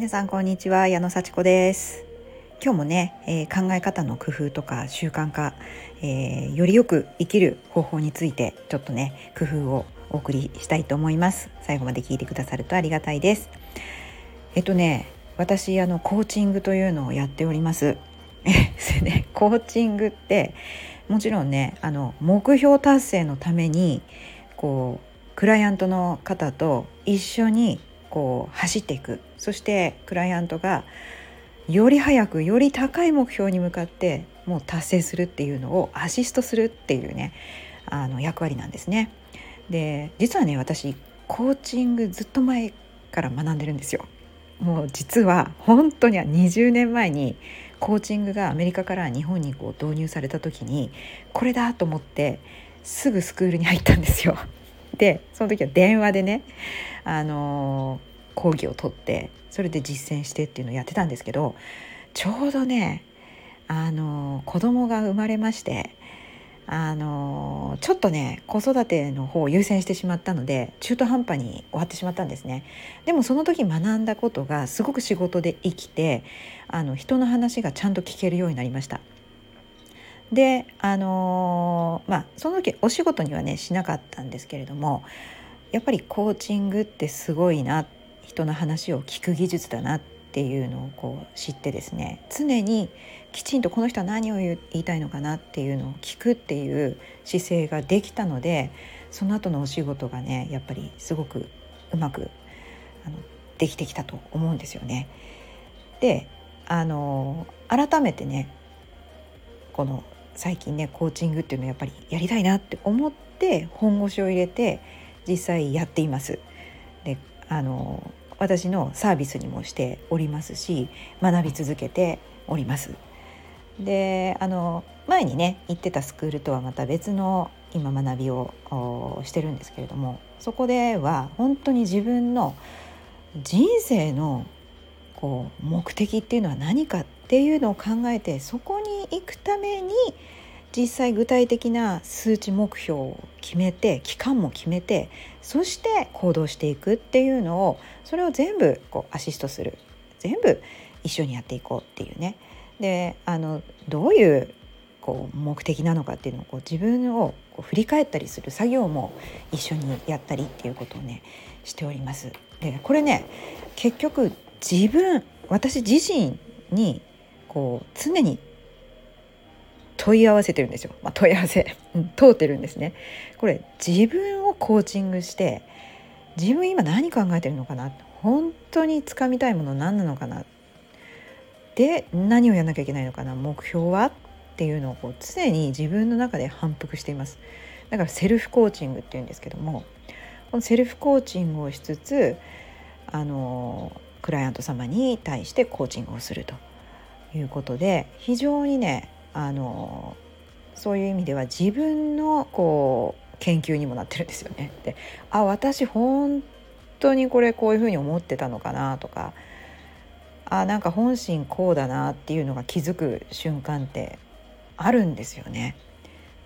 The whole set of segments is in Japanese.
皆さんこんにちは矢野幸子です。今日もね、えー、考え方の工夫とか習慣化、えー、よりよく生きる方法についてちょっとね工夫をお送りしたいと思います。最後まで聞いてくださるとありがたいです。えっとね私あのコーチングというのをやっております。えねコーチングってもちろんねあの目標達成のためにこうクライアントの方と一緒にこう走っていく。そしてクライアントがより早くより高い目標に向かってもう達成するっていうのをアシストするっていうねあの役割なんですね。で実はね私コーチングずっと前から学んでるんですよ。もう実は本当には20年前にコーチングがアメリカから日本にこう導入された時にこれだと思ってすぐスクールに入ったんですよ。でその時は電話でねあの講義を取ってそれで実践してっていうのをやってたんですけどちょうどねあの子供が生まれましてあのちょっとね子育ての方を優先してしまったので中途半端に終わってしまったんですね。でもその時学んだことがすごく仕事で生きてあの人の話がちゃんと聞けるようになりました。であのまあその時お仕事にはねしなかったんですけれどもやっぱりコーチングってすごいなっ人の話を聞く技術だなっていうのをこう知ってですね常にきちんとこの人は何を言いたいのかなっていうのを聞くっていう姿勢ができたのでその後のお仕事がねやっぱりすごくうまくあのできてきたと思うんですよね。であの改めてねこの最近ねコーチングっていうのをやっぱりやりたいなって思って本腰を入れて実際やっています。あの私のサービスにもしておりますし学び続けております。であの前にね行ってたスクールとはまた別の今学びをしてるんですけれどもそこでは本当に自分の人生のこう目的っていうのは何かっていうのを考えてそこに行くために実際具体的な数値目標を決めて期間も決めてそして行動していくっていうのをそれを全部こうアシストする全部一緒にやっていこうっていうねであのどういうこう目的なのかっていうのをこう自分をこう振り返ったりする作業も一緒にやったりっていうことをねしております。でこれね結局自分私自身にこう常に問い合わせてるんですよ、まあ、問い合わせ、うん、通ってるんですね。これ自分をコーチングして自分今何考えてるのかな？本当につかみたいもの何なのかな？で何をやらなきゃいけないのかな？目標は？っていうのをこう常に自分の中で反復しています。だからセルフコーチングっていうんですけどもこのセルフコーチングをしつつあのクライアント様に対してコーチングをするということで非常にねあのそういう意味では自分のこう研究にもなってるんですよね。であ私本当にこれこういうふうに思ってたのかなとかあなんか本心こうだなっていうのが気づく瞬間ってあるんですよね。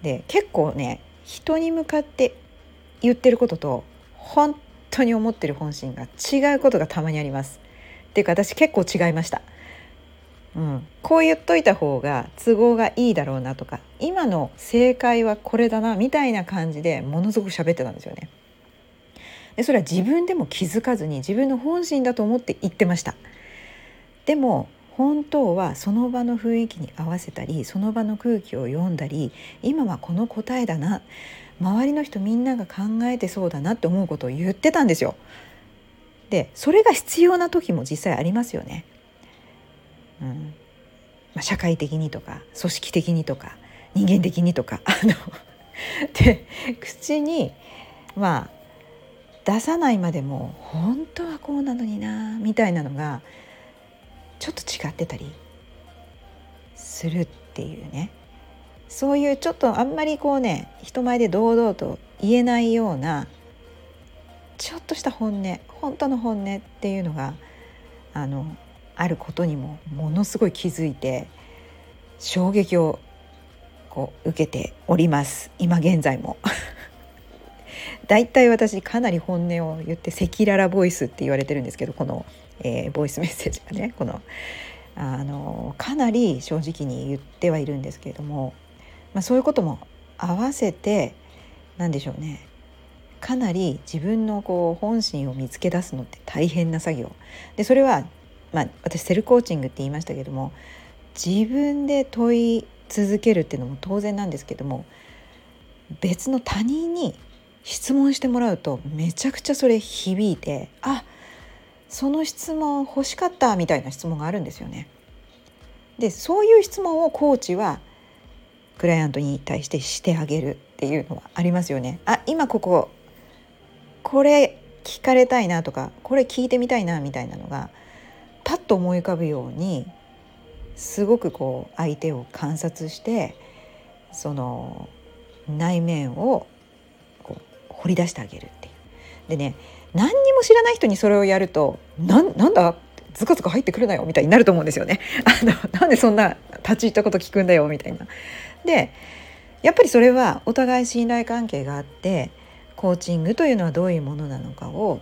で結構ね人に向かって言ってることと本当に思ってる本心が違うことがたまにあります。っていうか私結構違いました。うん、こう言っといた方が都合がいいだろうなとか今の正解はこれだなみたいな感じでものすごく喋ってたんですよね。でそれは自分でも気づかずに自分の本心だと思って言ってました。でも本当はその場の雰囲気に合わせたりその場の空気を読んだり今はこの答えだな周りの人みんなが考えてそうだなって思うことを言ってたんですよ。でそれが必要な時も実際ありますよね。うん。まあ、社会的にとか組織的にとか人間的にとか あので口にまあ出さないまでも本当はこうなのになみたいなのがちょっと違ってたりするっていうね。そういうちょっとあんまりこうね人前で堂々と言えないようなちょっとした本音本当の本音っていうのがあのあることにもものすごい気づいて衝撃をこう受けております。今現在も。だいたい私かなり本音を言って赤裸々ボイスって言われてるんですけどこのえー、ボイスメッセージがね。このあのかなり正直に言ってはいるんですけれども、まあ、そういうことも合わせて何でしょうね。かなり自分のこう本心を見つけ出すのって大変な作業。でそれは、まあ、私セルコーチングって言いましたけども自分で問い続けるっていうのも当然なんですけども別の他人に質問してもらうとめちゃくちゃそれ響いてあその質問欲しかったみたいな質問があるんですよね。でそういう質問をコーチはクライアントに対してしてあげるっていうのはありますよね。あ今こここれ聞かれたいなとかこれ聞いてみたいなみたいなのがパッと思い浮かぶようにすごくこう相手を観察してその内面をこう掘り出してあげるっていう。でね何にも知らない人にそれをやるとなんなんだズカズカ入ってくるなよみたいになると思うんですよね。あのなんでそんな立ち入ったこと聞くんだよみたいな。でやっぱりそれはお互い信頼関係があってコーチングというのはどういうものなのかを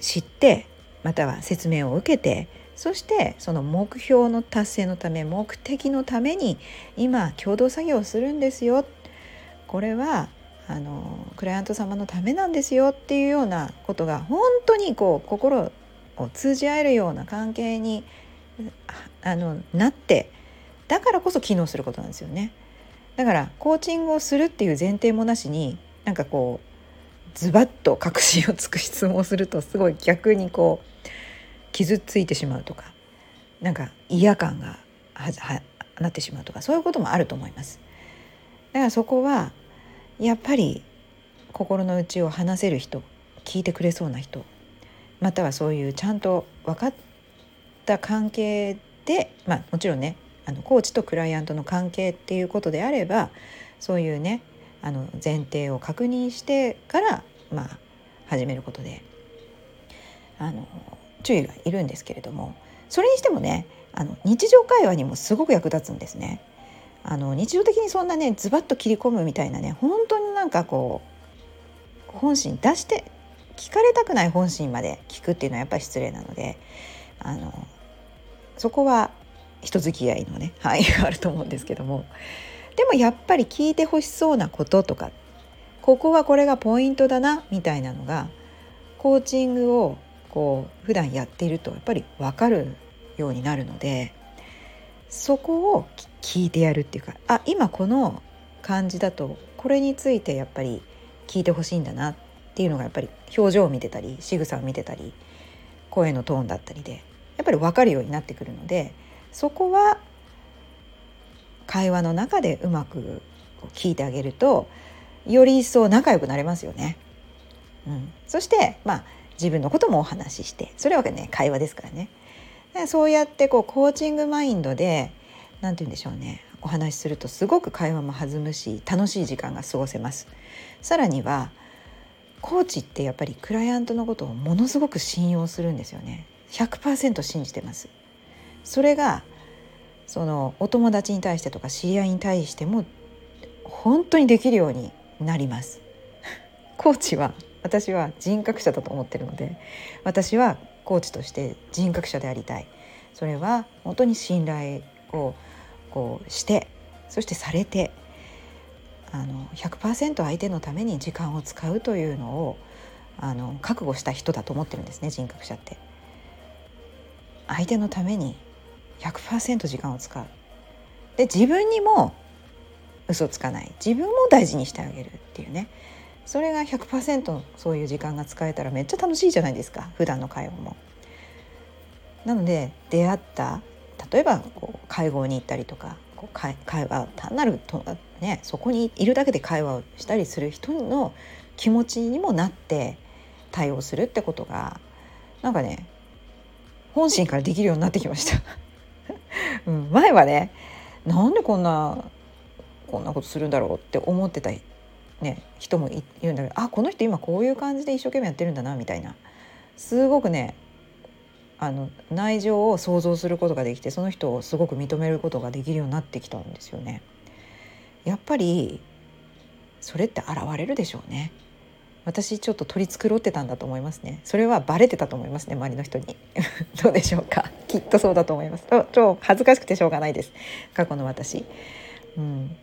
知ってまたは説明を受けてそしてその目標の達成のため目的のために今共同作業をするんですよこれはあのクライアント様のためなんですよっていうようなことが本当にこう心を通じ合えるような関係にあのなってだからこそ機能することなんですよね。だからコーチングをするっていう前提もなしになんかこうズバッと確信をつく質問をするとすごい逆にこう傷ついてしまうとかなんか嫌感がはなってしまうとかそういうこともあると思います。だからそこはやっぱり心の内を話せる人聞いてくれそうな人またはそういうちゃんと分かった関係でまあもちろんねあのコーチとクライアントの関係っていうことであればそういうねあの前提を確認してからまあ始めることであの注意がいるんですけれどもそれにしてもねあの日常会話にもすごく役立つんですね。あの日常的にそんなねズバッと切り込むみたいなね本当になんかこう本心出して聞かれたくない本心まで聞くっていうのはやっぱり失礼なのであのそこは人付き合いのね範囲があると思うんですけどもでもやっぱり聞いてほしそうなこととかここはこれがポイントだなみたいなのがコーチングをこう普段やっているとやっぱり分かるようになるのでそこを聞いてやるっていうかあ今この感じだとこれについてやっぱり聞いてほしいんだなっていうのがやっぱり表情を見てたり仕草を見てたり声のトーンだったりでやっぱり分かるようになってくるのでそこは会話の中でうまく聞いてあげるとより一層仲良くなれますよね。うん、そしてまあ自分のこともお話ししてそれはね会話ですからね。そうやってこうコーチングマインドで何て言うんでしょうねお話しするとすごく会話も弾むし楽しい時間が過ごせます。さらにはコーチってやっぱりクライアントのことをものすごく信用するんですよね。100%信じてます。それがそのお友達に対してとか知り合いに対しても本当にできるようになります。コーチは私は人格者だと思ってるので私はコーチとして人格者でありたいそれは本当に信頼をこうしてそしてされてあの100%相手のために時間を使うというのをあの覚悟した人だと思ってるんですね人格者って。相手のために100%時間を使う。で自分にも嘘つかない。自分も大事にしてあげるっていうね。それが100%そういう時間が使えたらめっちゃ楽しいじゃないですか。普段の会話も。なので出会った例えばこう会合に行ったりとかこう会会話単なると、ね、そこにいるだけで会話をしたりする人の気持ちにもなって対応するってことがなんかね本心からできるようになってきました。うん、前はねなんでこんなこんなことするんだろうって思ってた、ね、人もいるんだけどあこの人今こういう感じで一生懸命やってるんだなみたいなすごくねあの内情を想像することができてその人をすごく認めることができるようになってきたんですよね。やっぱりそれって現れるでしょうね。私ちょっと取り繕ってたんだと思いますね。それはバレてたと思いますね周りの人に。どうでしょうか。きっとそうだと思います。超恥ずかしくてしょうがないです。過去の私。うん。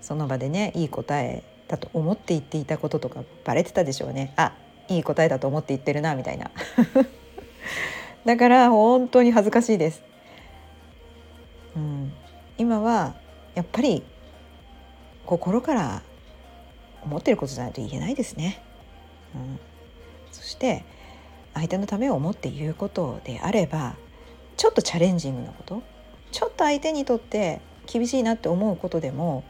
その場でねいい答えだと思って言っていたこととかバレてたでしょうね。あいい答えだと思って言ってるなみたいな。だから本当に恥ずかしいです、うん、今はやっぱり心から思ってることじゃないと言えないですね、うん、そして相手のためを思って言うことであればちょっとチャレンジングなことちょっと相手にとって厳しいなって思うことでも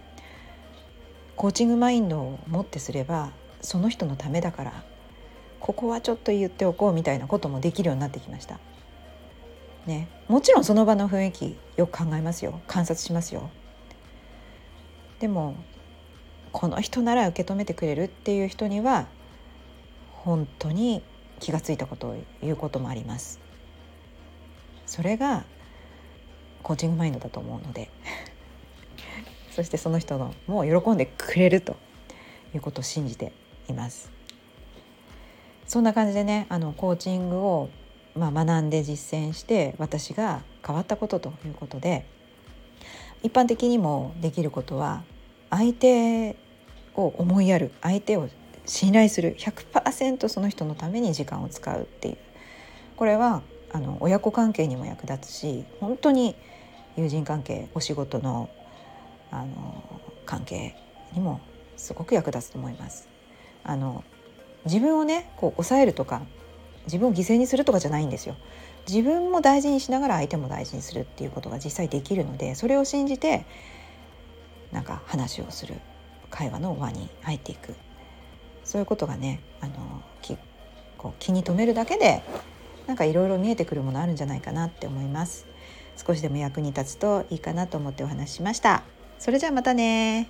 コーチングマインドを持ってすればその人のためだからここはちょっと言っておこうみたいなこともできるようになってきました。ね、もちろんその場の雰囲気よく考えますよ観察しますよ。でもこの人なら受け止めてくれるっていう人には本当に気が付いたことを言うこともあります。それがコーチングマインドだと思うので そしてその人のもう喜んでくれるということを信じています。そんな感じでねあのコーチングを、まあ、学んで実践して私が変わったことということで一般的にもできることは相手を思いやる相手を信頼する100%その人のために時間を使うっていうこれはあの親子関係にも役立つし本当に友人関係お仕事のあの関係にもすごく役立つと思います。あの自分をねこう抑えるとか自分を犠牲にするとかじゃないんですよ。自分も大事にしながら相手も大事にするっていうことが実際できるのでそれを信じてなんか話をする会話の輪に入っていくそういうことがねあのきこう気に留めるだけでなんかいろいろ見えてくるものあるんじゃないかなって思います。少しでも役に立つといいかなと思ってお話ししました。それじゃあまたね